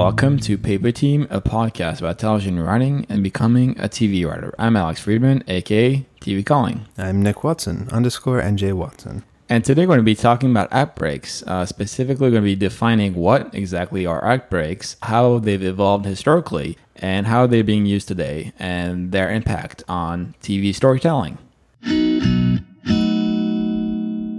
Welcome to Paper Team, a podcast about television writing and becoming a TV writer. I'm Alex Friedman, aka TV Calling. I'm Nick Watson, underscore NJ Watson. And today we're going to be talking about act breaks. Uh, specifically, going to be defining what exactly are act breaks, how they've evolved historically, and how they're being used today, and their impact on TV storytelling.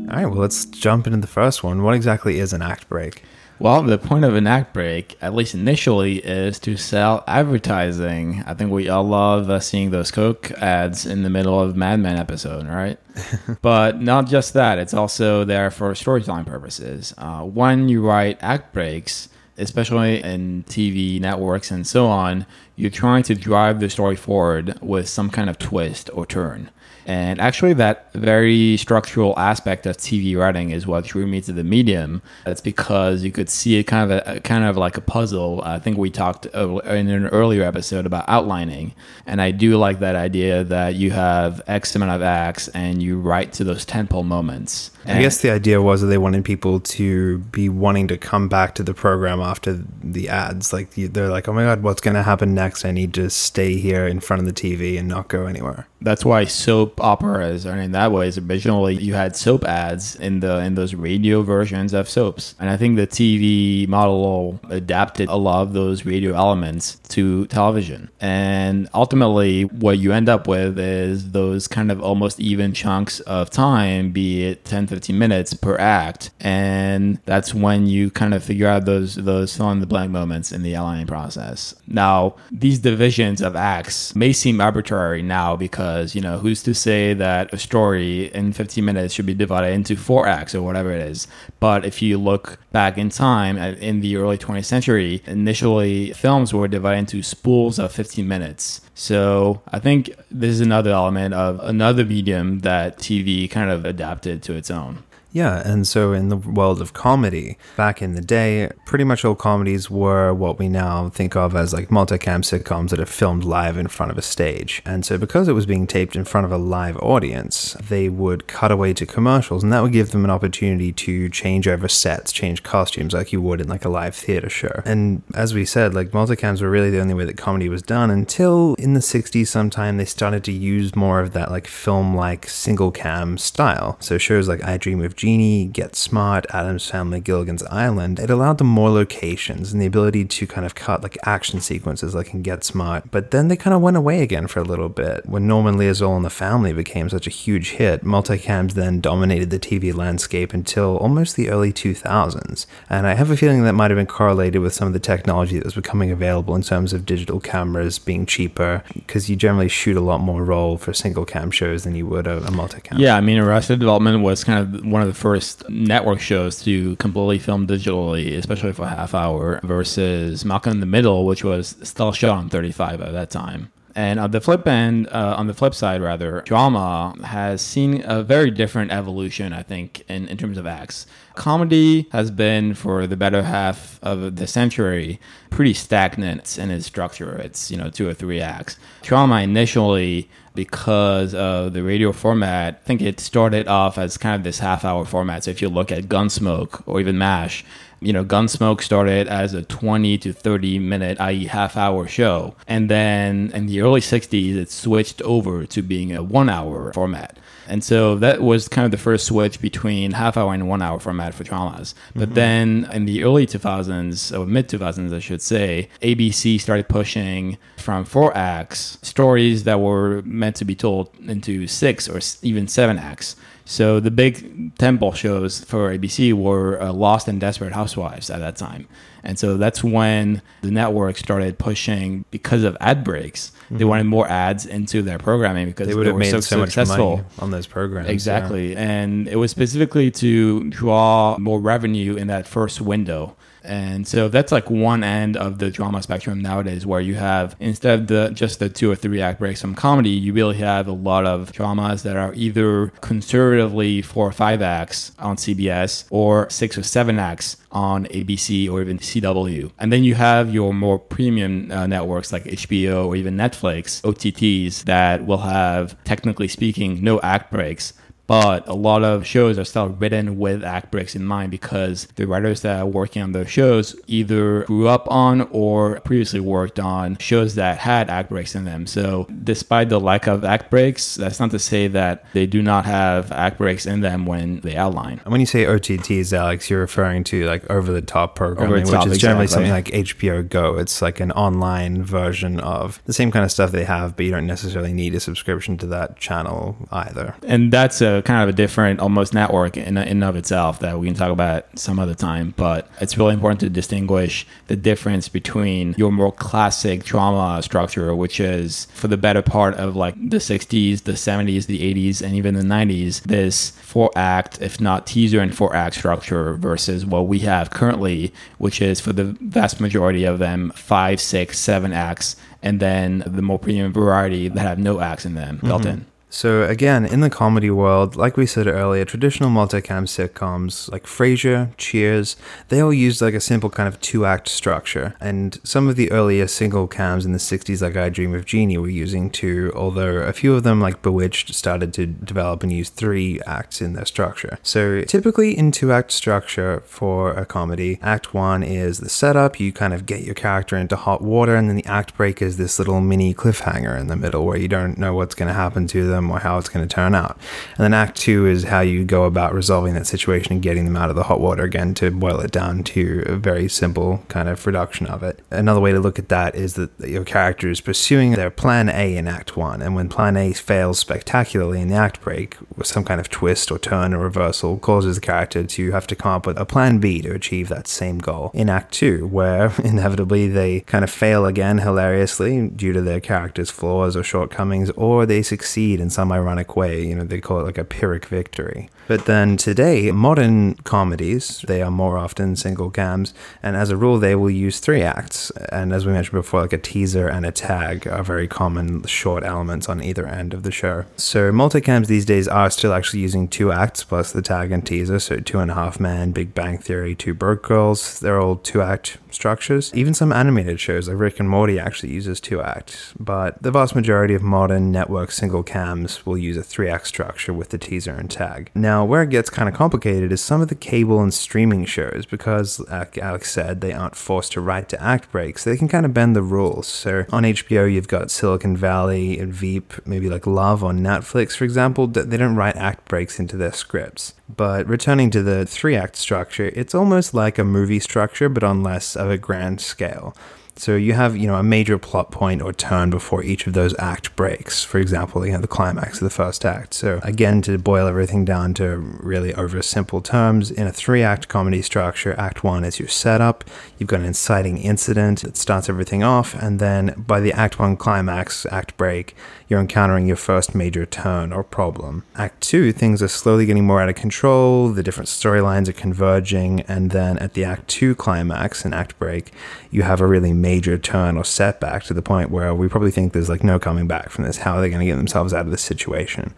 All right, well, let's jump into the first one. What exactly is an act break? Well, the point of an act break, at least initially, is to sell advertising. I think we all love uh, seeing those Coke ads in the middle of Mad Men episode, right? but not just that; it's also there for storytelling purposes. Uh, when you write act breaks, especially in TV networks and so on, you're trying to drive the story forward with some kind of twist or turn. And actually, that very structural aspect of TV writing is what drew me to the medium. That's because you could see it kind of a, kind of like a puzzle. I think we talked in an earlier episode about outlining, and I do like that idea that you have X amount of acts and you write to those tentpole moments. And I guess the idea was that they wanted people to be wanting to come back to the program after the ads. Like they're like, "Oh my god, what's going to happen next? I need to stay here in front of the TV and not go anywhere." That's why soap operas are in that way. Is originally you had soap ads in the in those radio versions of soaps, and I think the TV model adapted a lot of those radio elements to television. And ultimately, what you end up with is those kind of almost even chunks of time, be it 10, 15 minutes per act, and that's when you kind of figure out those those fill in the blank moments in the outlining process. Now, these divisions of acts may seem arbitrary now because because you know who's to say that a story in 15 minutes should be divided into four acts or whatever it is but if you look back in time uh, in the early 20th century initially films were divided into spools of 15 minutes. So i think this is another element of another medium that tv kind of adapted to its own yeah, and so in the world of comedy, back in the day, pretty much all comedies were what we now think of as like multicam sitcoms that are filmed live in front of a stage. And so because it was being taped in front of a live audience, they would cut away to commercials, and that would give them an opportunity to change over sets, change costumes like you would in like a live theater show. And as we said, like multicams were really the only way that comedy was done until in the 60s sometime they started to use more of that like film like single cam style. So shows like I Dream of Jeannie, Get Smart, Addams Family, Gilligan's Island, it allowed them more locations and the ability to kind of cut like action sequences like in Get Smart. But then they kind of went away again for a little bit. When Norman Lear's and the Family became such a huge hit, multicams then dominated the TV landscape until almost the early 2000s. And I have a feeling that might have been correlated with some of the technology that was becoming available in terms of digital cameras being cheaper, because you generally shoot a lot more roll for single cam shows than you would a, a multicam. Yeah, I mean, Arrested Development was kind of one of the the first network shows to completely film digitally, especially for a half hour, versus Malcolm in the Middle, which was still shot on 35 at that time. And on the flip end, uh, on the flip side, rather, drama has seen a very different evolution, I think, in, in terms of acts. Comedy has been, for the better half of the century, pretty stagnant in its structure. It's, you know, two or three acts. Drama initially because of the radio format. I think it started off as kind of this half hour format. So if you look at Gunsmoke or even MASH, you know, Gunsmoke started as a 20 to 30 minute, i.e., half hour show. And then in the early 60s, it switched over to being a one hour format. And so that was kind of the first switch between half hour and one hour format for dramas. But mm-hmm. then in the early 2000s, or mid 2000s, I should say, ABC started pushing from four acts stories that were meant to be told into six or even seven acts. So the big tentpole shows for ABC were uh, Lost and Desperate Housewives at that time. And so that's when the network started pushing because of ad breaks. Mm-hmm. They wanted more ads into their programming because they would have made so, so successful on those programs. Exactly. Yeah. And it was specifically to draw more revenue in that first window. And so that's like one end of the drama spectrum nowadays, where you have instead of the just the two or three act breaks from comedy, you really have a lot of dramas that are either conservatively four or five acts on CBS or six or seven acts on ABC or even CW. And then you have your more premium uh, networks like HBO or even Netflix, OTTs that will have, technically speaking, no act breaks but a lot of shows are still written with act breaks in mind because the writers that are working on those shows either grew up on or previously worked on shows that had act breaks in them. So, despite the lack of act breaks, that's not to say that they do not have act breaks in them when they outline. When you say OTTs, Alex, you're referring to like over the top programming, top, which is generally something like HBO Go. It's like an online version of the same kind of stuff they have, but you don't necessarily need a subscription to that channel either. And that's a kind of a different, almost network in in of itself that we can talk about some other time. But it's really important to distinguish the difference between your more classic drama structure, which is for the better part of like the 60s, the 70s, the 80s, and even the 90s, this four act, if not teaser and four act structure versus what we have currently, which is for the vast majority of them, five, six, seven acts, and then the more premium variety that have no acts in them built mm-hmm. in. So again, in the comedy world, like we said earlier, traditional multicam sitcoms like Frasier, Cheers, they all used like a simple kind of two-act structure. And some of the earlier single cams in the 60s like I Dream of Jeannie were using two, although a few of them like Bewitched started to develop and use three acts in their structure. So typically in two-act structure for a comedy, act 1 is the setup, you kind of get your character into hot water and then the act break is this little mini cliffhanger in the middle where you don't know what's going to happen to them them or how it's going to turn out. And then Act Two is how you go about resolving that situation and getting them out of the hot water again to boil it down to a very simple kind of reduction of it. Another way to look at that is that your character is pursuing their plan A in Act One, and when plan A fails spectacularly in the act break, with some kind of twist or turn or reversal, causes the character to have to come up with a plan B to achieve that same goal in Act Two, where inevitably they kind of fail again hilariously due to their character's flaws or shortcomings, or they succeed in some ironic way. You know, they call it like a Pyrrhic victory. But then today, modern comedies, they are more often single cams, and as a rule, they will use three acts. And as we mentioned before, like a teaser and a tag are very common short elements on either end of the show. So multicams these days are still actually using two acts plus the tag and teaser. So Two and a Half Men, Big Bang Theory, Two Broke Girls, they're all two act structures. Even some animated shows like Rick and Morty actually uses two acts. But the vast majority of modern network single cams will use a three act structure with the teaser and tag. Now, where it gets kind of complicated is some of the cable and streaming shows because, like Alex said, they aren't forced to write to act breaks. They can kind of bend the rules. So on HBO, you've got Silicon Valley and Veep, maybe like Love on Netflix, for example. They don't write act breaks into their scripts. But returning to the three act structure, it's almost like a movie structure, but on less of a grand scale. So you have, you know, a major plot point or turn before each of those act breaks. For example, you know, the climax of the first act. So again, to boil everything down to really over simple terms, in a three-act comedy structure, Act One is your setup. You've got an inciting incident that starts everything off, and then by the Act One climax, Act break, you're encountering your first major turn or problem. Act Two, things are slowly getting more out of control. The different storylines are converging, and then at the Act Two climax and Act break, you have a really major turn or setback to the point where we probably think there's like no coming back from this. How are they going to get themselves out of this situation?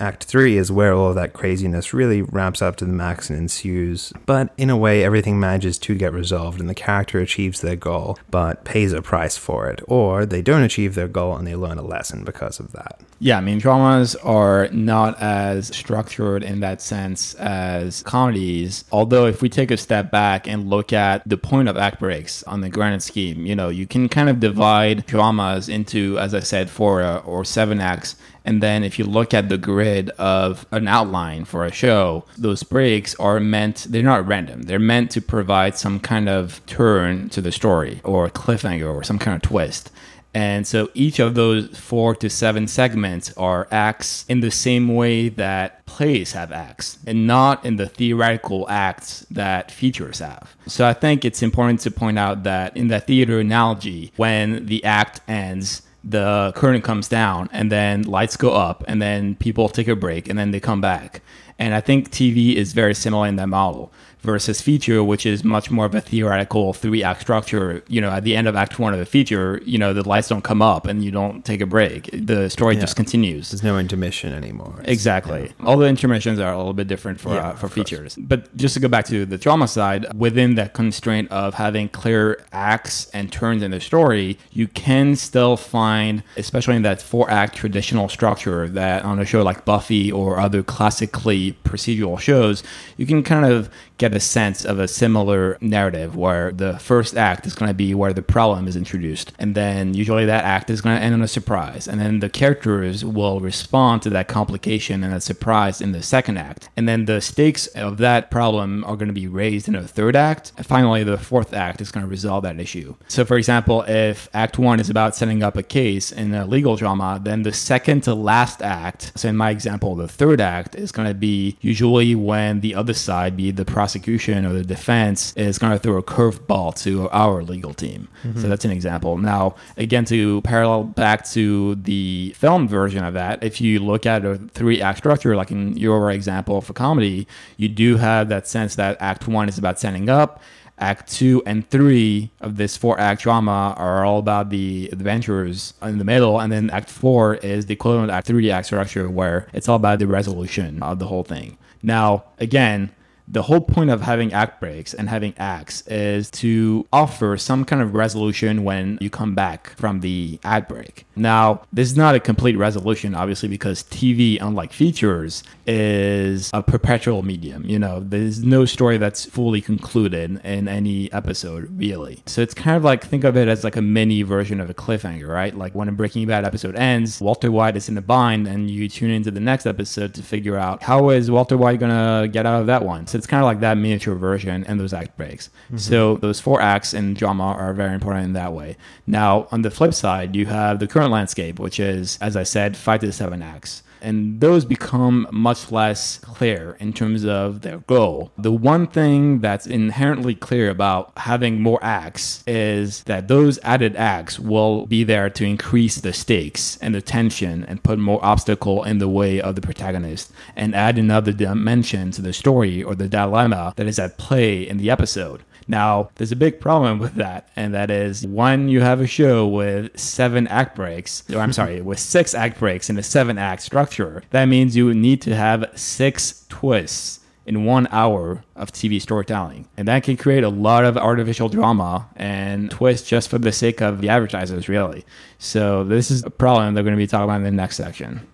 Act 3 is where all of that craziness really ramps up to the max and ensues. But in a way, everything manages to get resolved and the character achieves their goal, but pays a price for it. Or they don't achieve their goal and they learn a lesson because of that. Yeah, I mean, dramas are not as structured in that sense as comedies. Although, if we take a step back and look at the point of act breaks on the grand scheme, you know, you can kind of divide dramas into, as I said, four or seven acts and then if you look at the grid of an outline for a show, those breaks are meant, they're not random. They're meant to provide some kind of turn to the story or a cliffhanger or some kind of twist. And so each of those four to seven segments are acts in the same way that plays have acts and not in the theoretical acts that features have. So I think it's important to point out that in that theater analogy, when the act ends, the curtain comes down and then lights go up and then people take a break and then they come back. And I think TV is very similar in that model. Versus feature, which is much more of a theoretical three act structure. You know, at the end of Act One of the feature, you know, the lights don't come up and you don't take a break. The story Yeah. just continues. There's no intermission anymore. It's- Exactly. All the intermissions are a little bit different for Yeah, uh, for of course. features. But just to go back to the drama side, within that constraint of having clear acts and turns in the story, you can still find, especially in that four act traditional structure that on a show like Buffy or other classically procedural shows, you can kind of get a sense of a similar narrative where the first act is going to be where the problem is introduced. And then usually that act is going to end on a surprise. And then the characters will respond to that complication and that surprise in the second act. And then the stakes of that problem are going to be raised in a third act. And finally, the fourth act is going to resolve that issue. So, for example, if act one is about setting up a case in a legal drama, then the second to last act, so in my example, the third act is going to be usually when the other side, be the prosecution or the defense, is going to throw a curveball to our legal team. So mm-hmm. that's an example. Now, again, to parallel back to the film version of that, if you look at a three act structure, like in your example for comedy, you do have that sense that act one is about setting up. Act two and three of this four act drama are all about the adventures in the middle, and then act four is the equivalent of act three act structure where it's all about the resolution of the whole thing. Now, again, the whole point of having act breaks and having acts is to offer some kind of resolution when you come back from the ad break. Now, this is not a complete resolution, obviously, because TV, unlike features, is a perpetual medium. You know, there's no story that's fully concluded in any episode, really. So it's kind of like think of it as like a mini version of a cliffhanger, right? Like when a Breaking Bad episode ends, Walter White is in a bind, and you tune into the next episode to figure out how is Walter White gonna get out of that one. So it's kind of like that miniature version and those act breaks. Mm-hmm. So those four acts in drama are very important in that way. Now, on the flip side, you have the current landscape, which is, as I said, five to seven acts and those become much less clear in terms of their goal. The one thing that's inherently clear about having more acts is that those added acts will be there to increase the stakes and the tension and put more obstacle in the way of the protagonist and add another dimension to the story or the dilemma that is at play in the episode. Now, there's a big problem with that, and that is when you have a show with seven act breaks, or I'm sorry, with six act breaks in a seven act structure, that means you need to have six twists in one hour of TV storytelling. And that can create a lot of artificial drama and twists just for the sake of the advertisers, really. So, this is a problem they're going to be talking about in the next section.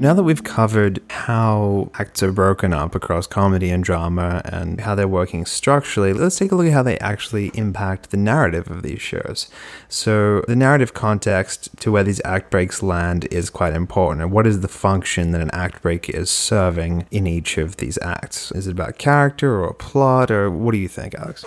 Now that we've covered how acts are broken up across comedy and drama and how they're working structurally, let's take a look at how they actually impact the narrative of these shows. So, the narrative context to where these act breaks land is quite important. And what is the function that an act break is serving in each of these acts? Is it about character or plot, or what do you think, Alex?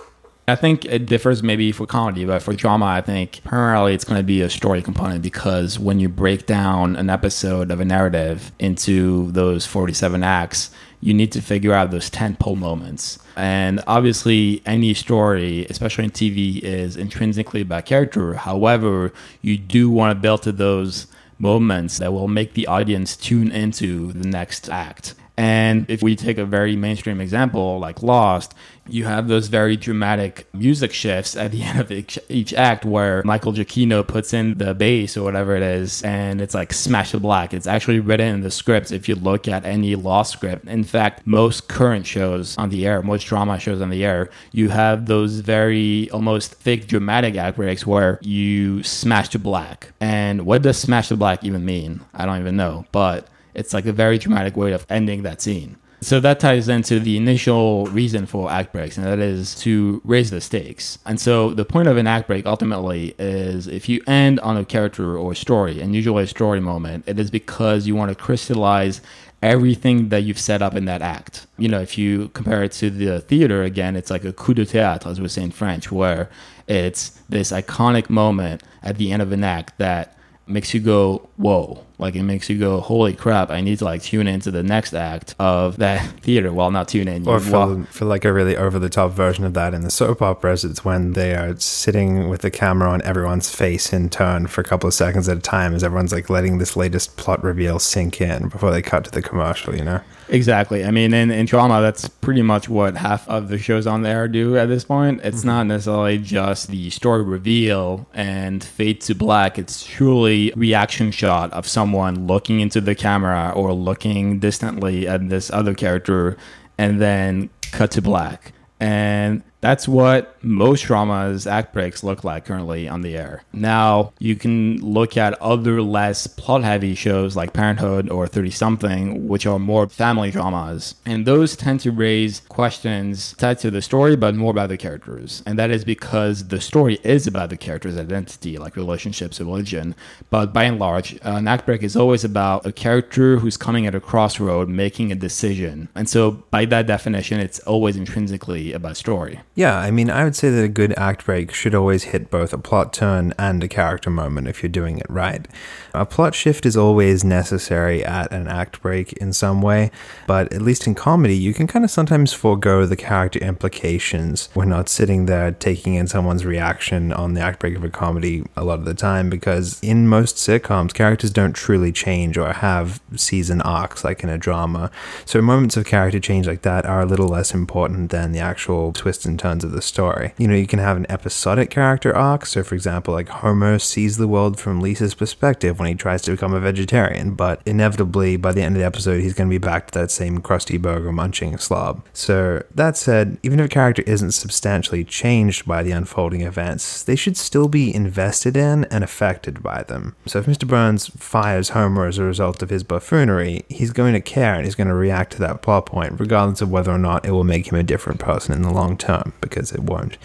I think it differs maybe for comedy, but for drama, I think primarily it's going to be a story component because when you break down an episode of a narrative into those 47 acts, you need to figure out those tentpole moments. And obviously, any story, especially in TV, is intrinsically about character. However, you do want to build to those moments that will make the audience tune into the next act. And if we take a very mainstream example like Lost, you have those very dramatic music shifts at the end of each, each act where Michael Giacchino puts in the bass or whatever it is, and it's like smash to black. It's actually written in the script if you look at any Lost script. In fact, most current shows on the air, most drama shows on the air, you have those very almost thick dramatic act breaks where you smash to black. And what does smash to black even mean? I don't even know, but it's like a very dramatic way of ending that scene. So that ties into the initial reason for act breaks, and that is to raise the stakes. And so the point of an act break ultimately is if you end on a character or a story, and usually a story moment, it is because you want to crystallize everything that you've set up in that act. You know, if you compare it to the theater again, it's like a coup de théâtre, as we say in French, where it's this iconic moment at the end of an act that makes you go, whoa, Like it makes you go, holy crap, I need to like tune into the next act of that theater. Well, not tune in. Or for, for like a really over the top version of that in the soap operas, it's when they are sitting with the camera on everyone's face in turn for a couple of seconds at a time as everyone's like letting this latest plot reveal sink in before they cut to the commercial, you know? Exactly. I mean, in, in drama, that's pretty much what half of the shows on there do at this point. It's mm-hmm. not necessarily just the story reveal and fade to black. It's truly reaction shot of someone looking into the camera or looking distantly at this other character and then cut to black. And that's what most dramas act breaks look like currently on the air. Now, you can look at other less plot heavy shows like Parenthood or 30 something, which are more family dramas. And those tend to raise questions tied to the story, but more about the characters. And that is because the story is about the character's identity, like relationships, religion. But by and large, an act break is always about a character who's coming at a crossroad making a decision. And so, by that definition, it's always intrinsically about story. Yeah, I mean, I would say that a good act break should always hit both a plot turn and a character moment if you're doing it right. A plot shift is always necessary at an act break in some way, but at least in comedy, you can kind of sometimes forego the character implications. We're not sitting there taking in someone's reaction on the act break of a comedy a lot of the time because in most sitcoms, characters don't truly change or have season arcs like in a drama. So moments of character change like that are a little less important than the actual twists and turns of the story. You know, you can have an episodic character arc. So, for example, like Homer sees the world from Lisa's perspective when he tries to become a vegetarian, but inevitably by the end of the episode, he's going to be back to that same crusty burger munching slob. So, that said, even if a character isn't substantially changed by the unfolding events, they should still be invested in and affected by them. So, if Mr. Burns fires Homer as a result of his buffoonery, he's going to care and he's going to react to that plot point, regardless of whether or not it will make him a different person in the long term, because it won't.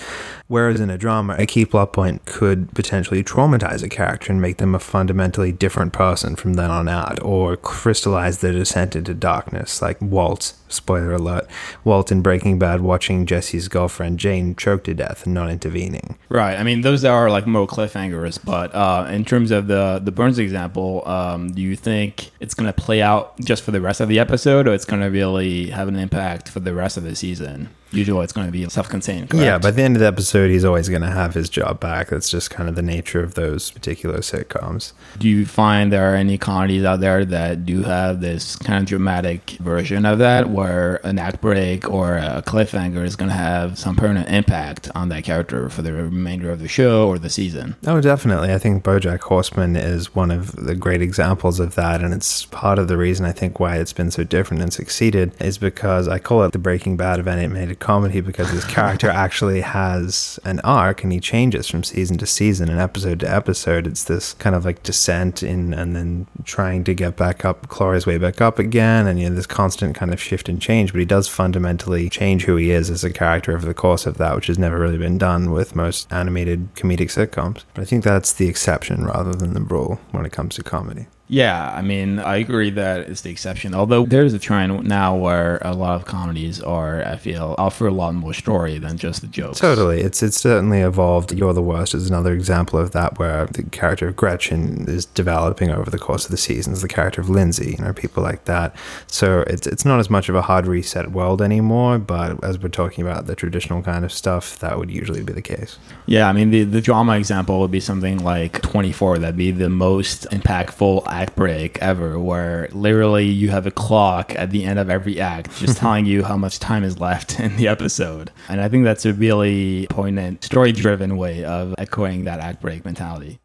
Whereas in a drama, a key plot point could potentially traumatize a character and make them a fundamentally different person from then on out, or crystallize their descent into darkness, like Walt, spoiler alert, Walt in Breaking Bad watching Jesse's girlfriend Jane choke to death and not intervening. Right. I mean, those are like more cliffhangers. But uh, in terms of the the Burns example, um, do you think it's going to play out just for the rest of the episode, or it's going to really have an impact for the rest of the season? Usually, it's going to be self-contained. Correct? Yeah, by the end of the episode, he's always going to have his job back. That's just kind of the nature of those particular sitcoms. do you find there are any comedies out there that do have this kind of dramatic version of that, where an act break or a cliffhanger is going to have some permanent impact on that character for the remainder of the show or the season? Oh, definitely. I think BoJack Horseman is one of the great examples of that, and it's part of the reason I think why it's been so different and succeeded is because I call it the Breaking Bad of animated comedy because his character actually has an arc and he changes from season to season and episode to episode. It's this kind of like descent in and then trying to get back up, claw his way back up again, and you know this constant kind of shift and change. But he does fundamentally change who he is as a character over the course of that, which has never really been done with most animated comedic sitcoms. But I think that's the exception rather than the rule when it comes to comedy. Yeah, I mean, I agree that it's the exception. Although there's a trend now where a lot of comedies are, I feel, offer a lot more story than just the jokes. Totally. It's it's certainly evolved. You're the worst is another example of that where the character of Gretchen is developing over the course of the seasons, the character of Lindsay, you know, people like that. So it's it's not as much of a hard reset world anymore, but as we're talking about the traditional kind of stuff, that would usually be the case. Yeah, I mean, the, the drama example would be something like 24. That'd be the most impactful act break ever, where literally you have a clock at the end of every act just telling you how much time is left in the episode. And I think that's a really poignant, story driven way of echoing that act break mentality.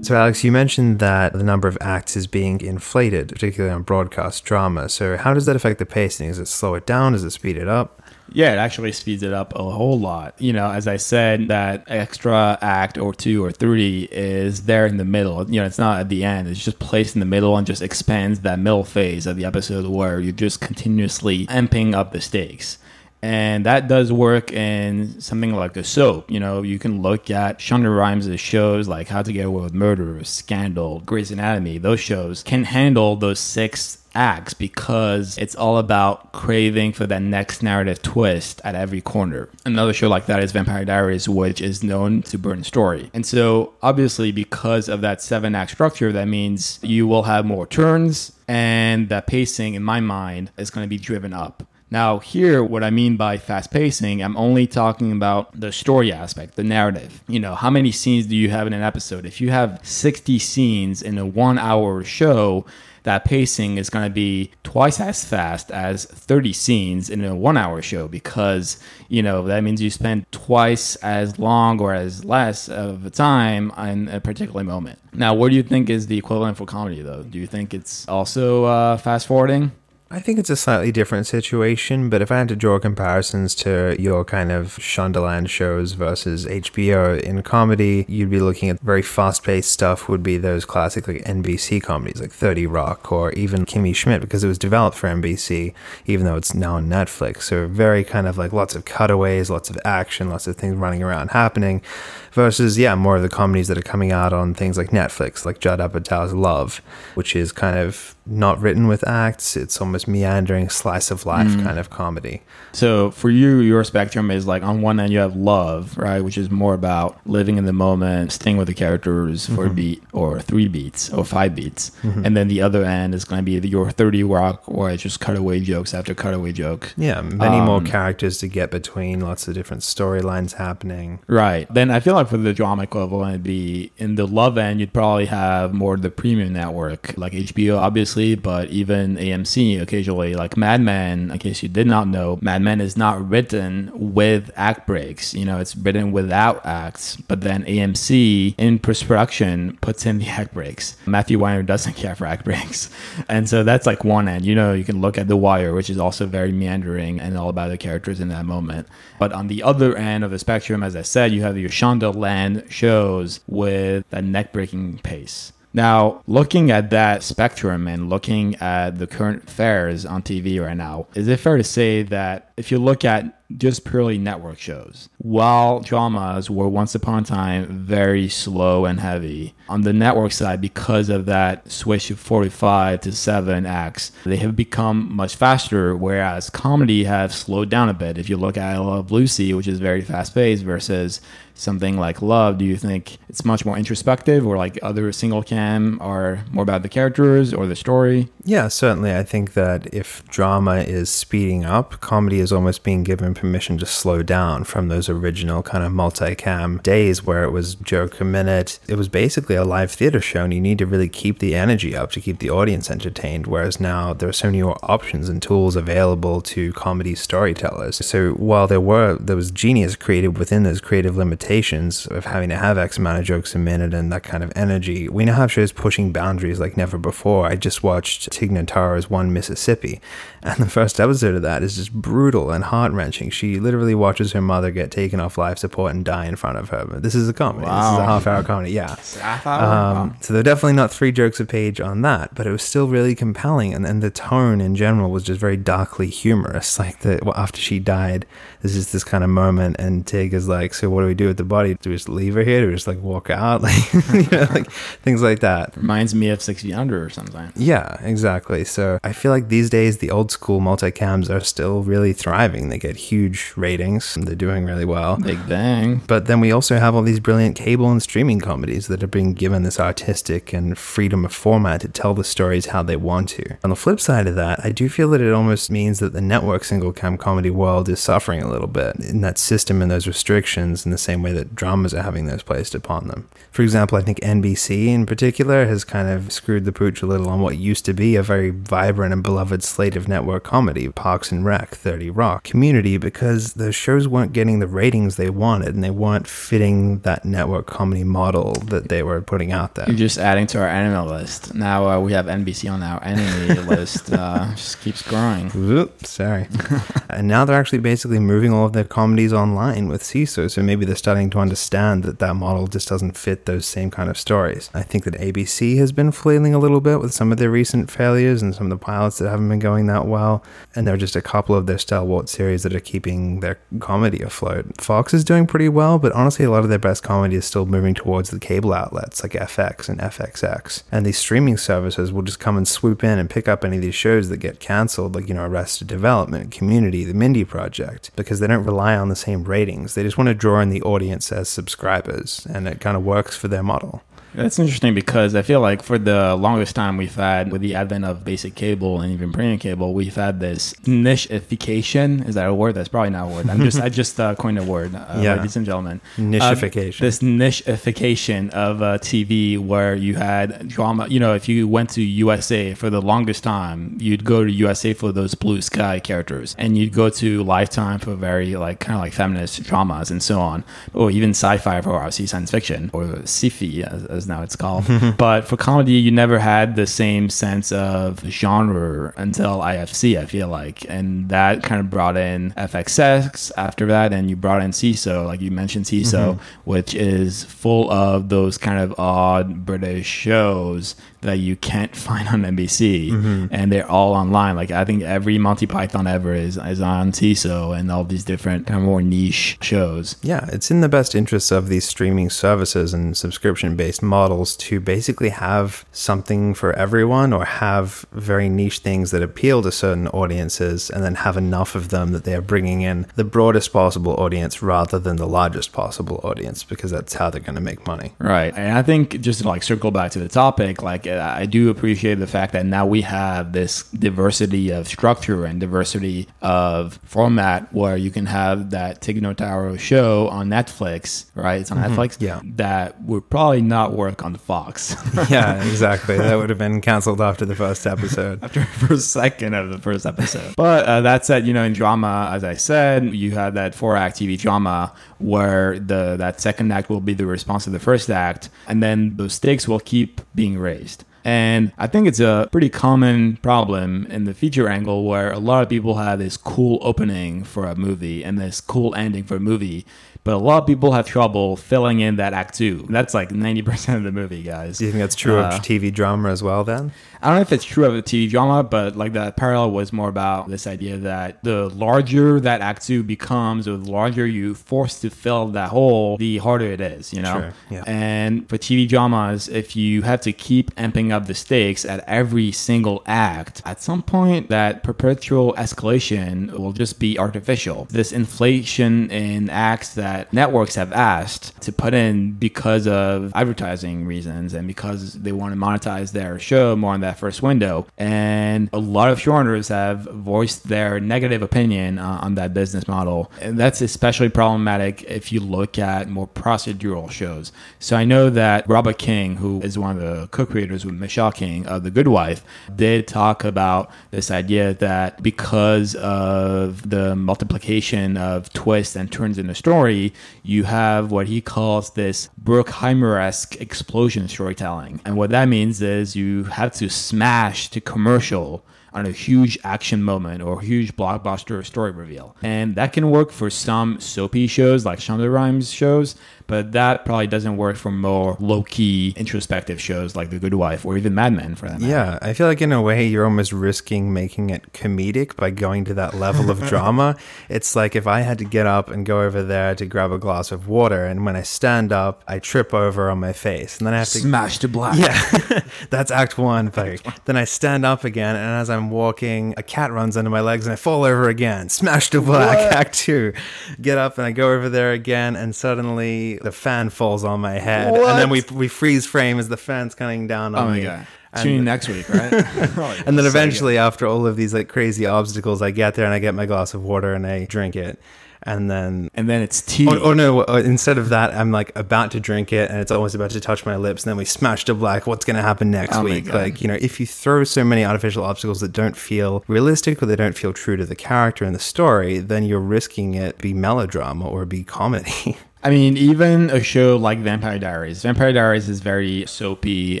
So, Alex, you mentioned that the number of acts is being inflated, particularly on broadcast drama. So, how does that affect the pacing? Does it slow it down? Does it speed it up? Yeah, it actually speeds it up a whole lot. You know, as I said, that extra act or two or three is there in the middle. You know, it's not at the end. It's just placed in the middle and just expands that middle phase of the episode where you're just continuously amping up the stakes. And that does work in something like a soap. You know, you can look at Shonda Rhimes' shows like How to Get Away with Murder, Scandal, Grey's Anatomy. Those shows can handle those six acts because it's all about craving for that next narrative twist at every corner. Another show like that is Vampire Diaries, which is known to burn story. And so, obviously, because of that seven act structure, that means you will have more turns, and that pacing, in my mind, is going to be driven up. Now, here, what I mean by fast pacing, I'm only talking about the story aspect, the narrative. You know, how many scenes do you have in an episode? If you have 60 scenes in a one hour show, that pacing is going to be twice as fast as 30 scenes in a one hour show because, you know, that means you spend twice as long or as less of time in a particular moment. Now, what do you think is the equivalent for comedy, though? Do you think it's also uh, fast forwarding? I think it's a slightly different situation, but if I had to draw comparisons to your kind of Shondaland shows versus HBO in comedy, you'd be looking at very fast paced stuff, would be those classic like NBC comedies like 30 Rock or even Kimmy Schmidt because it was developed for NBC, even though it's now on Netflix. So very kind of like lots of cutaways, lots of action, lots of things running around happening versus yeah more of the comedies that are coming out on things like netflix like judd apatow's love which is kind of not written with acts it's almost meandering slice of life mm. kind of comedy so for you your spectrum is like on one end you have love right which is more about living in the moment staying with the characters for mm-hmm. a beat or three beats or five beats mm-hmm. and then the other end is going to be your 30 rock where it's just cutaway jokes after cutaway joke yeah many um, more characters to get between lots of different storylines happening right then i feel like for the drama equivalent, it'd be in the love end, you'd probably have more the premium network, like HBO, obviously, but even AMC occasionally, like Mad Men. In case you did not know, Mad Men is not written with act breaks. You know, it's written without acts, but then AMC in production puts in the act breaks. Matthew Weiner doesn't care for act breaks. And so that's like one end. You know, you can look at The Wire, which is also very meandering and all about the characters in that moment. But on the other end of the spectrum, as I said, you have your Shonda land shows with a neck breaking pace. Now, looking at that spectrum and looking at the current fares on TV right now, is it fair to say that if you look at just purely network shows. While dramas were once upon a time very slow and heavy, on the network side, because of that switch to 45 to 7 acts, they have become much faster, whereas comedy have slowed down a bit. If you look at I Love Lucy, which is very fast paced, versus something like Love, do you think it's much more introspective or like other single cam are more about the characters or the story? Yeah, certainly. I think that if drama is speeding up, comedy is almost being given permission to slow down from those original kind of multi-cam days where it was joke a minute. It was basically a live theater show, and you need to really keep the energy up to keep the audience entertained. Whereas now there are so many more options and tools available to comedy storytellers. So while there were there was genius created within those creative limitations of having to have X amount of jokes a minute and that kind of energy, we now have shows pushing boundaries like never before. I just watched Tig Notaro's One Mississippi, and the first episode of that is just brutal and heart wrenching she literally watches her mother get taken off life support and die in front of her. But this is a comedy. Wow. This is a half hour comedy. Yeah. Half hour. Um, wow. So they're definitely not three jokes a page on that, but it was still really compelling. And, and the tone in general was just very darkly humorous. Like the well, after she died, this is this kind of moment, and Tig is like, "So what do we do with the body? Do we just leave her here? Do we just like walk out? Like, you know, like things like that." Reminds me of Six Feet Under or something. Yeah, exactly. So I feel like these days the old school multicams are still really thriving. They get huge huge ratings. They're doing really well. Big bang. But then we also have all these brilliant cable and streaming comedies that are being given this artistic and freedom of format to tell the stories how they want to. On the flip side of that, I do feel that it almost means that the network single cam comedy world is suffering a little bit in that system and those restrictions in the same way that dramas are having those placed upon them. For example, I think NBC in particular has kind of screwed the pooch a little on what used to be a very vibrant and beloved slate of network comedy Parks and Rec, 30 Rock, Community, because the shows weren't getting the ratings they wanted and they weren't fitting that network comedy model that they were putting out there. You're just adding to our enemy list. Now uh, we have NBC on our enemy list. Uh, just keeps growing. Oops, sorry. and now they're actually basically moving all of their comedies online with Seeso. So maybe the stuff starting to understand that that model just doesn't fit those same kind of stories. I think that ABC has been flailing a little bit with some of their recent failures and some of the pilots that haven't been going that well. And there are just a couple of their stalwart series that are keeping their comedy afloat. Fox is doing pretty well, but honestly, a lot of their best comedy is still moving towards the cable outlets like FX and FXX. And these streaming services will just come and swoop in and pick up any of these shows that get canceled, like, you know, Arrested Development, Community, The Mindy Project, because they don't rely on the same ratings. They just want to draw in the audience as subscribers, and it kind of works for their model. That's interesting because I feel like for the longest time we've had, with the advent of basic cable and even premium cable, we've had this nicheification. Is that a word? That's probably not a word. I'm just I just uh, coined a word, uh, Yeah. ladies and gentlemen. Nicheification. Uh, this nicheification of uh, TV, where you had drama. You know, if you went to USA for the longest time, you'd go to USA for those blue sky characters, and you'd go to Lifetime for very like kind of like feminist dramas and so on, or even sci-fi for obviously science fiction or sci-fi as, as now it's called. but for comedy, you never had the same sense of genre until IFC. I feel like, and that kind of brought in FXX after that, and you brought in Seeso, like you mentioned Seeso, mm-hmm. which is full of those kind of odd British shows that you can't find on NBC, mm-hmm. and they're all online. Like I think every Monty Python ever is is on Seeso, and all these different kind of more niche shows. Yeah, it's in the best interests of these streaming services and subscription based models to basically have something for everyone or have very niche things that appeal to certain audiences and then have enough of them that they are bringing in the broadest possible audience rather than the largest possible audience because that's how they're going to make money. Right. And I think just to like circle back to the topic, like uh, I do appreciate the fact that now we have this diversity of structure and diversity of format where you can have that Tig Notaro show on Netflix, right? It's on Netflix. Yeah. That would probably not work on the Fox. yeah, exactly. That would have been canceled after the first episode. after the first second of the first episode. But uh, that said, you know, in drama, as I said, you had that four act TV drama where the that second act will be the response to the first act, and then those stakes will keep being raised. And I think it's a pretty common problem in the feature angle where a lot of people have this cool opening for a movie and this cool ending for a movie. But a lot of people have trouble filling in that act two. That's like 90% of the movie, guys. Do you think that's true Uh, of TV drama as well then? I don't know if it's true of the TV drama, but like that parallel was more about this idea that the larger that act two becomes, or the larger you force to fill that hole, the harder it is, you know? Sure, yeah. And for TV dramas, if you have to keep amping up the stakes at every single act, at some point that perpetual escalation will just be artificial. This inflation in acts that networks have asked to put in because of advertising reasons and because they want to monetize their show more in that first window. And a lot of showrunners have voiced their negative opinion uh, on that business model. And that's especially problematic if you look at more procedural shows. So I know that Robert King, who is one of the co-creators with Michelle King of The Good Wife, did talk about this idea that because of the multiplication of twists and turns in the story, you have what he calls this Bruckheimer-esque explosion storytelling. And what that means is you have to smash to commercial on a huge action moment or huge blockbuster story reveal. And that can work for some soapy shows like Shonda Rhimes shows, but that probably doesn't work for more low-key introspective shows like The Good Wife or even Mad Men for that matter. Yeah, I feel like in a way you're almost risking making it comedic by going to that level of drama. It's like if I had to get up and go over there to grab a glass of water, and when I stand up, I trip over on my face, and then I have to. Smash to black. Yeah, that's Act One. Like, then I stand up again, and as I'm walking, a cat runs under my legs, and I fall over again. Smash to black. What? Act Two. Get up, and I go over there again, and suddenly the fan falls on my head, and then we we freeze frame as the fan's coming down on Oh my me. god. And- Tune in next week, right? and then eventually, after all of these like crazy obstacles, I get there and I get my glass of water and I drink it. And then, and then it's tea. oh, oh no, uh, instead of that, I'm like about to drink it and it's almost about to touch my lips. And then we smash to black. What's going to happen next Oh week? Like, you know, if you throw so many artificial obstacles that don't feel realistic or they don't feel true to the character and the story, then you're risking it be melodrama or be comedy. I mean, even a show like Vampire Diaries. Vampire Diaries is very soapy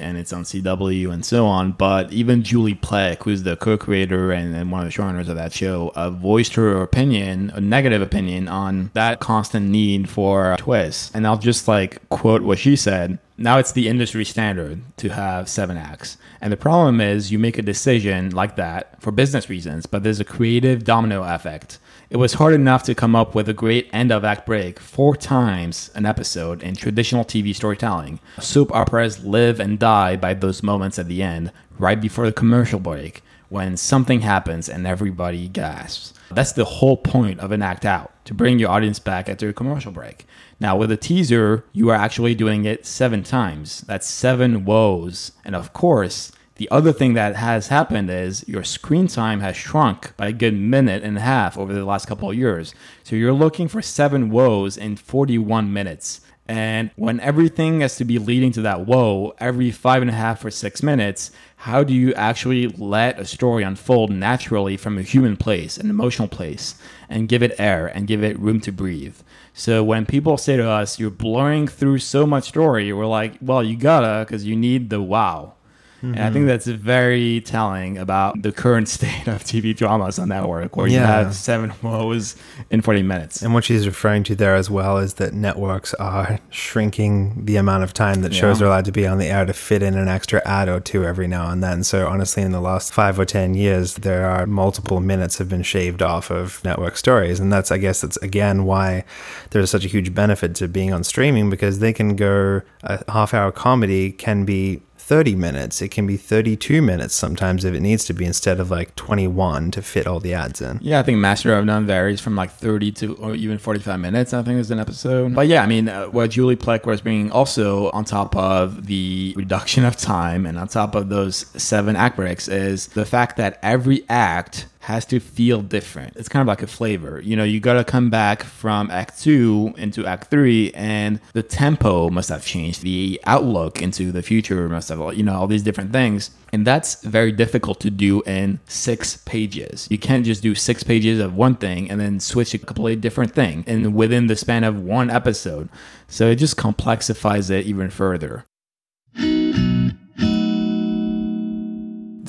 and it's on CW and so on. But even Julie Plec, who's the co-creator and, and one of the showrunners of that show, uh, voiced her opinion, a negative opinion on that constant need for twists. And I'll just like quote what she said. Now it's the industry standard to have seven acts. And the problem is you make a decision like that for business reasons, but there's a creative domino effect it was hard enough to come up with a great end of act break four times an episode in traditional TV storytelling. Soap operas live and die by those moments at the end, right before the commercial break, when something happens and everybody gasps. That's the whole point of an act out, to bring your audience back after a commercial break. Now, with a teaser, you are actually doing it seven times. That's seven woes. And of course, the other thing that has happened is your screen time has shrunk by a good minute and a half over the last couple of years. So you're looking for seven woes in 41 minutes. And when everything has to be leading to that woe every five and a half or six minutes, how do you actually let a story unfold naturally from a human place, an emotional place, and give it air and give it room to breathe? So when people say to us, you're blurring through so much story, we're like, well, you gotta, because you need the wow. Mm-hmm. And I think that's very telling about the current state of TV dramas on network, where yeah. you have seven woes in 40 minutes. And what she's referring to there as well is that networks are shrinking the amount of time that yeah. shows are allowed to be on the air to fit in an extra ad or two every now and then. So honestly, in the last five or 10 years, there are multiple minutes have been shaved off of network stories. And that's, I guess, that's again why there's such a huge benefit to being on streaming because they can go, a half hour comedy can be 30 minutes. It can be 32 minutes sometimes if it needs to be instead of like 21 to fit all the ads in. Yeah, I think Master of None varies from like 30 to or even 45 minutes, I think is an episode. But yeah, I mean, uh, what Julie Plec was bringing also on top of the reduction of time and on top of those seven act breaks is the fact that every act has to feel different. It's kind of like a flavor. You know, you got to come back from act 2 into act 3 and the tempo must have changed. The outlook into the future must have you know all these different things. And that's very difficult to do in 6 pages. You can't just do 6 pages of one thing and then switch a completely different thing and within the span of one episode. So it just complexifies it even further.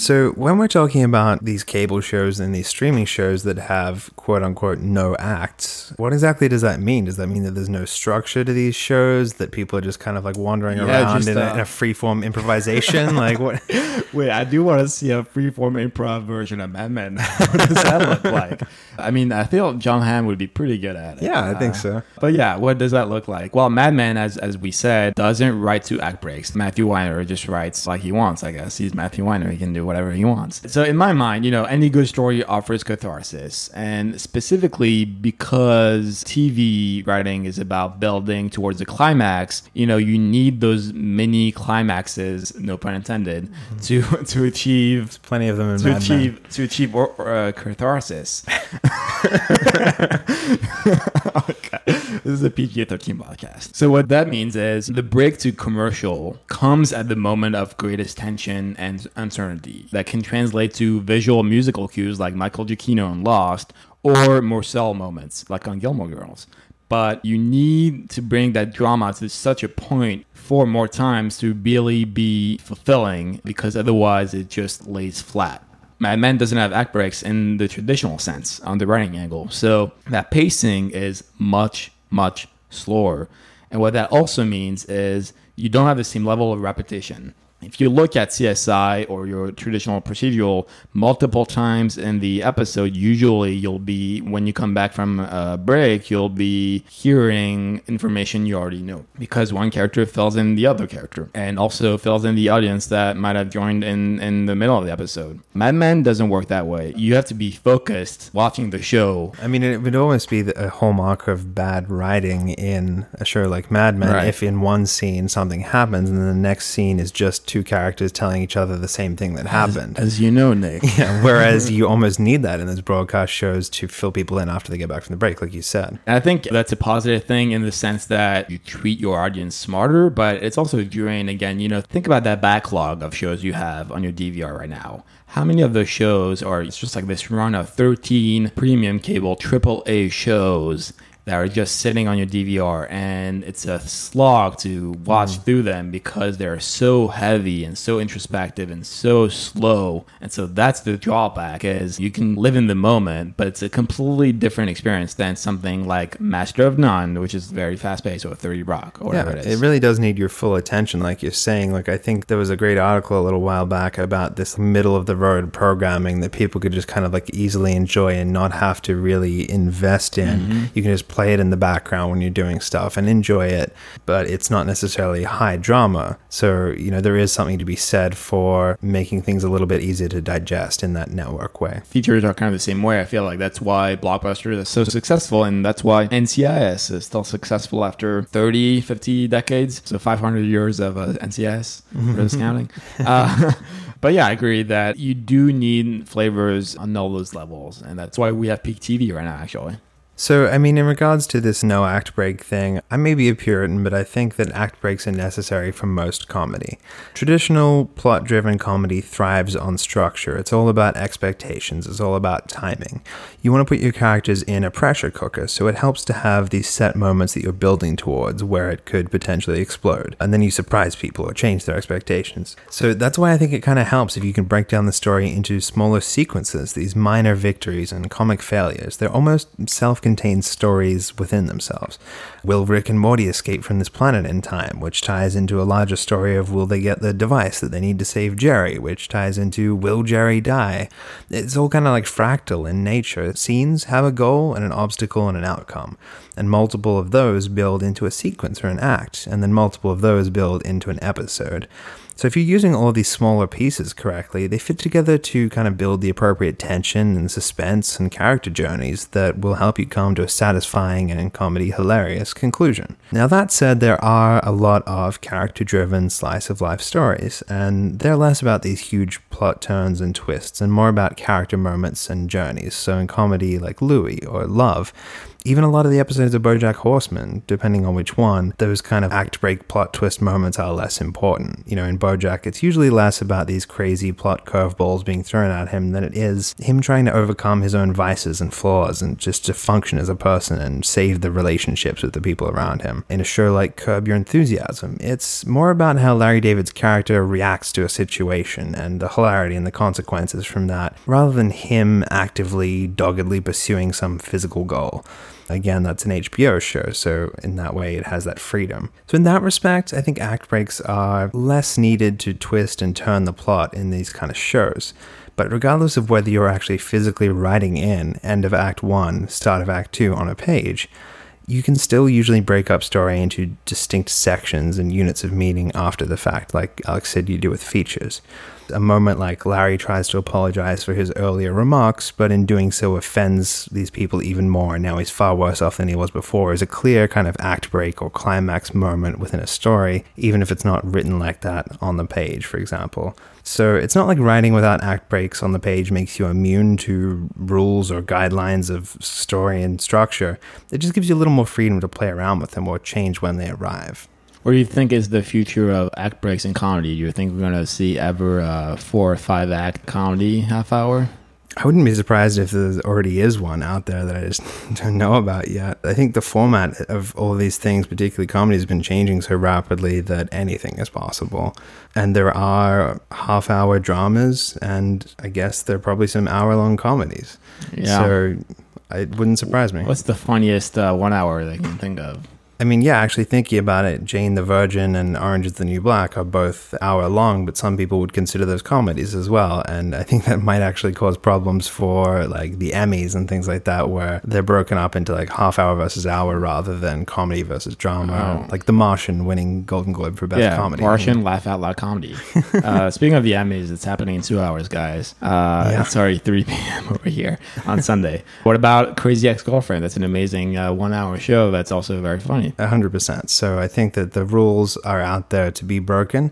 So, when we're talking about these cable shows and these streaming shows that have quote unquote no acts, what exactly does that mean? Does that mean that there's no structure to these shows, that people are just kind of like wandering yeah, around just, in, uh, a, in a freeform improvisation? like, what? Wait, I do want to see a freeform improv version of Mad Men. what does that look like? I mean, I feel Jon Hamm would be pretty good at it. Yeah, I think so. Uh, but yeah, what does that look like? Well, Mad Men, as, as we said, doesn't write to act breaks. Matthew Weiner just writes like he wants, I guess. He's Matthew Weiner. He can do whatever he wants. So in my mind, you know, any good story offers catharsis, and specifically because TV writing is about building towards a climax, you know, you need those mini climaxes, no pun intended, mm-hmm. to to achieve There's plenty of them in to achieve Men. to achieve or, or, uh, catharsis. okay. This is a PG 13 podcast. So, what that means is the break to commercial comes at the moment of greatest tension and uncertainty that can translate to visual musical cues like Michael Giacchino in Lost or Morcel moments like on Gilmore Girls. But you need to bring that drama to such a point four more times to really be fulfilling because otherwise it just lays flat. Mad Men doesn't have act breaks in the traditional sense on the writing angle. So that pacing is much, much slower. And what that also means is you don't have the same level of repetition if you look at CSI or your traditional procedural multiple times in the episode, usually you'll be, when you come back from a break, you'll be hearing information you already know because one character fills in the other character and also fills in the audience that might have joined in, in the middle of the episode. Mad Men doesn't work that way. You have to be focused watching the show. I mean, it would almost be a hallmark of bad writing in a show like Mad Men right. if in one scene something happens and then the next scene is just two characters telling each other the same thing that happened. As, as you know, Nick. Yeah. Whereas you almost need that in those broadcast shows to fill people in after they get back from the break, like you said. I think that's a positive thing in the sense that you treat your audience smarter, but it's also during, again, you know, think about that backlog of shows you have on your DVR right now. How many of those shows are it's just like this run of 13 premium cable AAA shows that are just sitting on your DVR, and it's a slog to watch through them because they're so heavy and so introspective and so slow. And so that's the drawback is you can live in the moment, but it's a completely different experience than something like Master of None, which is very fast paced, or 30 Rock, or Yeah, whatever it is. it really does need your full attention, like you're saying. Like I think there was a great article a little while back about this middle of the road programming that people could just kind of like easily enjoy and not have to really invest in. Mm-hmm. You can just play it in the background when you're doing stuff and enjoy it, but it's not necessarily high drama. So, you know, there is something to be said for making things a little bit easier to digest in that network way. features are kind of the same way. I feel like that's why Blockbuster is so successful, and that's why NCIS is still successful after 30, 50 decades. So 500 years of uh, NCIS for this counting. Uh, but yeah, I agree that you do need flavors on all those levels, and that's why we have peak TV right now, actually. So, I mean, in regards to this no act break thing, I may be a Puritan, but I think that act breaks are necessary for most comedy. Traditional plot driven comedy thrives on structure. It's all about expectations, it's all about timing. You want to put your characters in a pressure cooker, so it helps to have these set moments that you're building towards where it could potentially explode. And then you surprise people or change their expectations. So, that's why I think it kind of helps if you can break down the story into smaller sequences, these minor victories and comic failures. They're almost self contained stories within themselves. Will Rick and Morty escape from this planet in time, which ties into a larger story of will they get the device that they need to save Jerry, which ties into will Jerry die? It's all kind of like fractal in nature. Scenes have a goal and an obstacle and an outcome, and multiple of those build into a sequence or an act, and then multiple of those build into an episode. So if you're using all these smaller pieces correctly, they fit together to kind of build the appropriate tension and suspense and character journeys that will help you come to a satisfying and comedy hilarious conclusion. Now that said, there are a lot of character-driven slice of life stories, and they're less about these huge plot turns and twists and more about character moments and journeys. So in comedy like Louie or Love, even a lot of the episodes of Bojack Horseman, depending on which one, those kind of act break plot twist moments are less important. You know, in Bojack, it's usually less about these crazy plot curveballs being thrown at him than it is him trying to overcome his own vices and flaws and just to function as a person and save the relationships with the people around him. In a show like Curb Your Enthusiasm, it's more about how Larry David's character reacts to a situation and the hilarity and the consequences from that, rather than him actively, doggedly pursuing some physical goal. Again, that's an HBO show, so in that way it has that freedom. So, in that respect, I think act breaks are less needed to twist and turn the plot in these kind of shows. But regardless of whether you're actually physically writing in end of Act 1, start of Act 2 on a page, you can still usually break up story into distinct sections and units of meaning after the fact, like Alex said you do with features. A moment like Larry tries to apologize for his earlier remarks, but in doing so offends these people even more, and now he's far worse off than he was before, is a clear kind of act break or climax moment within a story, even if it's not written like that on the page, for example. So it's not like writing without act breaks on the page makes you immune to rules or guidelines of story and structure. It just gives you a little more freedom to play around with them or change when they arrive. What do you think is the future of act breaks in comedy? Do you think we're going to see ever a four or five act comedy half hour? I wouldn't be surprised if there already is one out there that I just don't know about yet. I think the format of all these things, particularly comedy, has been changing so rapidly that anything is possible. And there are half hour dramas, and I guess there are probably some hour long comedies. Yeah. So it wouldn't surprise me. What's the funniest uh, one hour they can think of? I mean, yeah, actually thinking about it, Jane the Virgin and Orange is the New Black are both hour long, but some people would consider those comedies as well. And I think that might actually cause problems for like the Emmys and things like that, where they're broken up into like half hour versus hour rather than comedy versus drama. Oh. Like The Martian winning Golden Globe for Best yeah, Comedy. Martian laugh out loud comedy. uh, speaking of the Emmys, it's happening in two hours, guys. Uh, Yeah. It's already 3 p.m. over here on Sunday. What about Crazy Ex Girlfriend? That's an amazing uh, one hour show that's also very funny. A hundred percent. So I think that the rules are out there to be broken,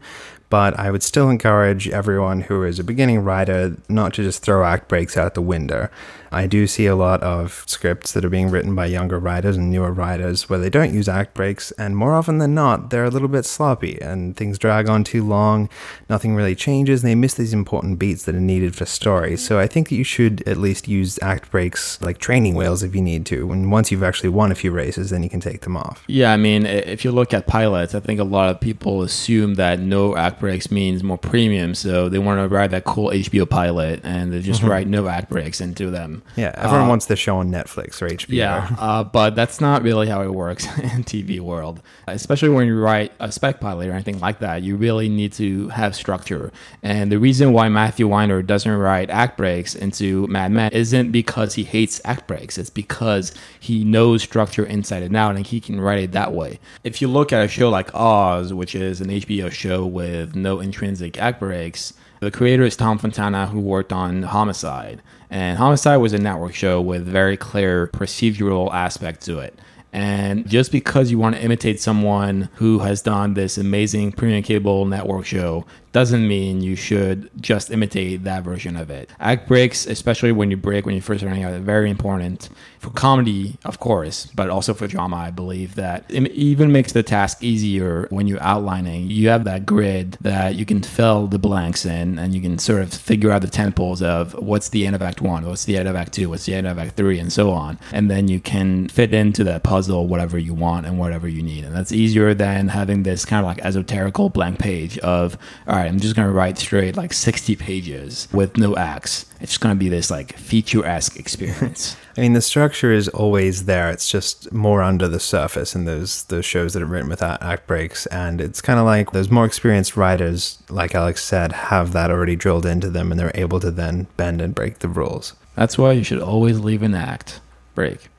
But I would still encourage everyone who is a beginning writer not to just throw act breaks out the window. I do see a lot of scripts that are being written by younger writers and newer writers where they don't use act breaks, and more often than not, they're a little bit sloppy and things drag on too long, nothing really changes, and they miss these important beats that are needed for story. So I think that you should at least use act breaks like training wheels if you need to, and once you've actually won a few races, then you can take them off. Yeah, I mean, if you look at pilots, I think a lot of people assume that no act breaks means more premium, so they want to write that cool HBO pilot and they just mm-hmm. write no act breaks into them. Yeah, everyone wants the show on Netflix or HBO. Yeah, uh, but that's not really how it works in TV world. Especially when you write a spec pilot or anything like that, you really need to have structure. And the reason why Matthew Weiner doesn't write act breaks into Mad Men isn't because he hates act breaks. It's because he knows structure inside and out, and he can write it that way. If you look at a show like Oz, which is an HBO show with no intrinsic act breaks, the creator is Tom Fontana, who worked on Homicide. And Homicide was a network show with very clear procedural aspect to it. And just because you want to imitate someone who has done this amazing premium cable network show doesn't mean you should just imitate that version of it. Act breaks, especially when you break when you're first starting out, are very important for comedy, of course, but also for drama. I believe that it even makes the task easier when you're outlining. You have that grid that you can fill the blanks in, and you can sort of figure out the tempos of what's the end of Act One, what's the end of Act Two, what's the end of Act Three, and so on. And then you can fit into that puzzle whatever you want and whatever you need, and that's easier than having this kind of like esoterical blank page of all right, I'm just gonna write straight like 60 pages with no acts. It's just gonna be this like feature-esque experience. I mean, the structure is always there. It's just more under the surface in those those shows that are written without act breaks, and it's kind of like those more experienced writers, like Alex said, have that already drilled into them, and they're able to then bend and break the rules. That's why you should always leave an act break.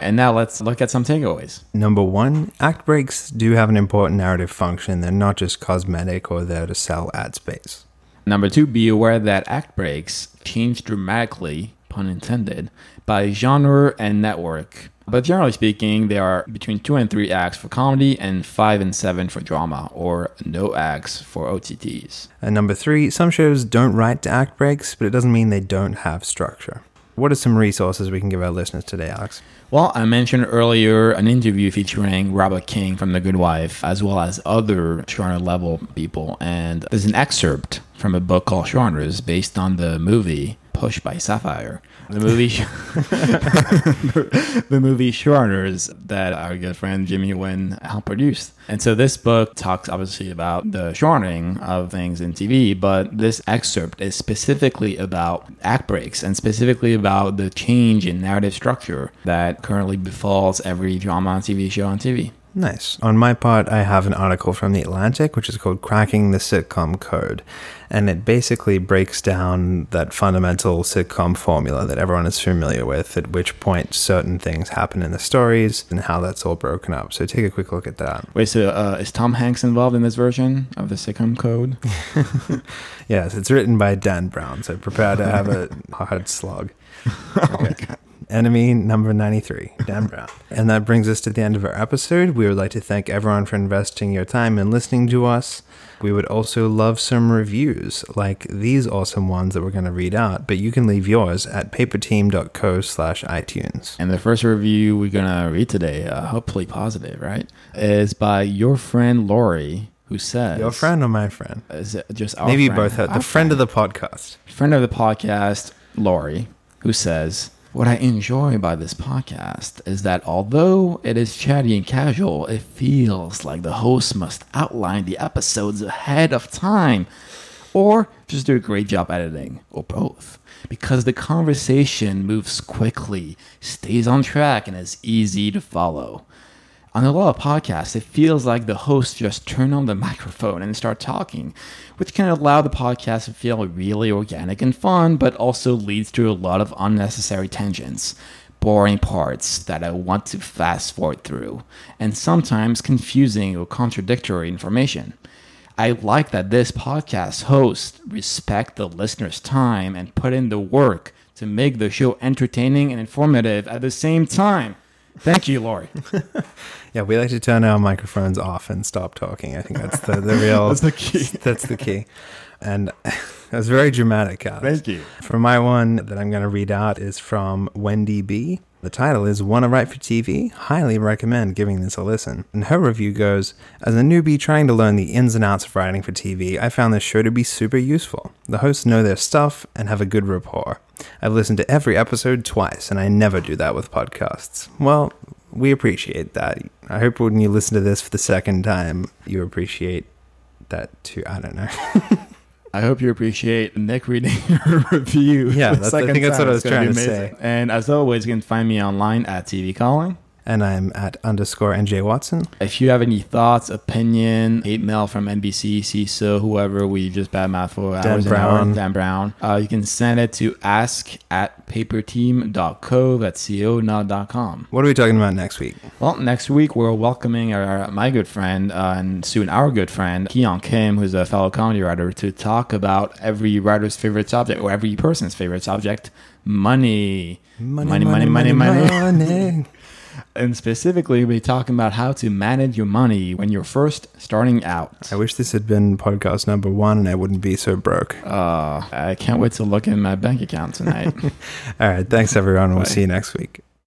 And now let's look at some takeaways. Number one, act breaks do have an important narrative function. They're not just cosmetic or there to sell ad space. Number two, be aware that act breaks change dramatically, pun intended, by genre and network. But generally speaking, they are between two and three acts for comedy and five and seven for drama, or no acts for OTTs. And number three, some shows don't write to act breaks, but it doesn't mean they don't have structure. What are some resources we can give our listeners today, Alex? Well, I mentioned earlier an interview featuring Robert King from The Good Wife, as well as other genre level people. And there's an excerpt from a book called Genres based on the movie Push by Sapphire. The movie, the movie Shriners that our good friend Jimmy Wynn helped produce. And so this book talks obviously about the shortening of things in TV, but this excerpt is specifically about act breaks and specifically about the change in narrative structure that currently befalls every drama and TV show on TV. Nice. On my part, I have an article from The Atlantic, which is called Cracking the Sitcom Code. And it basically breaks down that fundamental sitcom formula that everyone is familiar with, at which point certain things happen in the stories and how that's all broken up. So take a quick look at that. Wait, so uh, is Tom Hanks involved in this version of the sitcom code? yes, it's written by Dan Brown, so prepare to have a hard slog. Okay. oh enemy number 93, Dan Brown. And that brings us to the end of our episode. We would like to thank everyone for investing your time and listening to us. We would also love some reviews, like these awesome ones that we're going to read out, but you can leave yours at paperteam.co slash iTunes. And the first review we're going to read today, uh, hopefully positive, right, is by your friend Lori, who says... Your friend or my friend? Is it just Maybe friend? both. The friend, friend of the podcast. Friend of the podcast, Lori, who says... What I enjoy by this podcast is that although it is chatty and casual, it feels like the host must outline the episodes ahead of time or just do a great job editing, or both. Because the conversation moves quickly, stays on track, and is easy to follow on a lot of podcasts, it feels like the host just turn on the microphone and start talking, which can allow the podcast to feel really organic and fun, but also leads to a lot of unnecessary tangents, boring parts that I want to fast forward through, and sometimes confusing or contradictory information. I like that this podcast host respect the listener's time and put in the work to make the show entertaining and informative at the same time. Thank you, Lori. Yeah, we like to turn our microphones off and stop talking. I think that's the, the real. That's the key. That's the key. And that was very dramatic, Alex. Thank you. For my one that I'm going to read out is from Wendy B. The title is Wanna Write for TV? Highly recommend giving this a listen. And her review goes As a newbie trying to learn the ins and outs of writing for TV, I found this show to be super useful. The hosts know their stuff and have a good rapport. I've listened to every episode twice, and I never do that with podcasts. Well, we appreciate that. I hope when you listen to this for the second time, you appreciate that too. I don't know. I hope you appreciate Nick reading your review. Yeah, that's- I think that's what. I was It's trying to say. And as always, you can find me online at TV Calling. And I'm at underscore NJ Watson. If you have any thoughts, opinion, hate mail from NBC, Seeso, whoever we just badmouth for hours Brown. hours, Dan Brown, uh, you can send it to ask at paperteam.co, that's co, not dot com. What are we talking about next week? Well, next week we're welcoming our, my good friend uh, and soon our good friend, Keon Kim, who's a fellow comedy writer, to talk about every writer's favorite subject or every person's favorite subject, money. money, money, money. money. money. And specifically, we'll be talking about how to manage your money when you're first starting out. I wish this had been podcast number one and I wouldn't be so broke. Uh, I can't wait to look in my bank account tonight. All right. Thanks, everyone. We'll Bye. see you next week.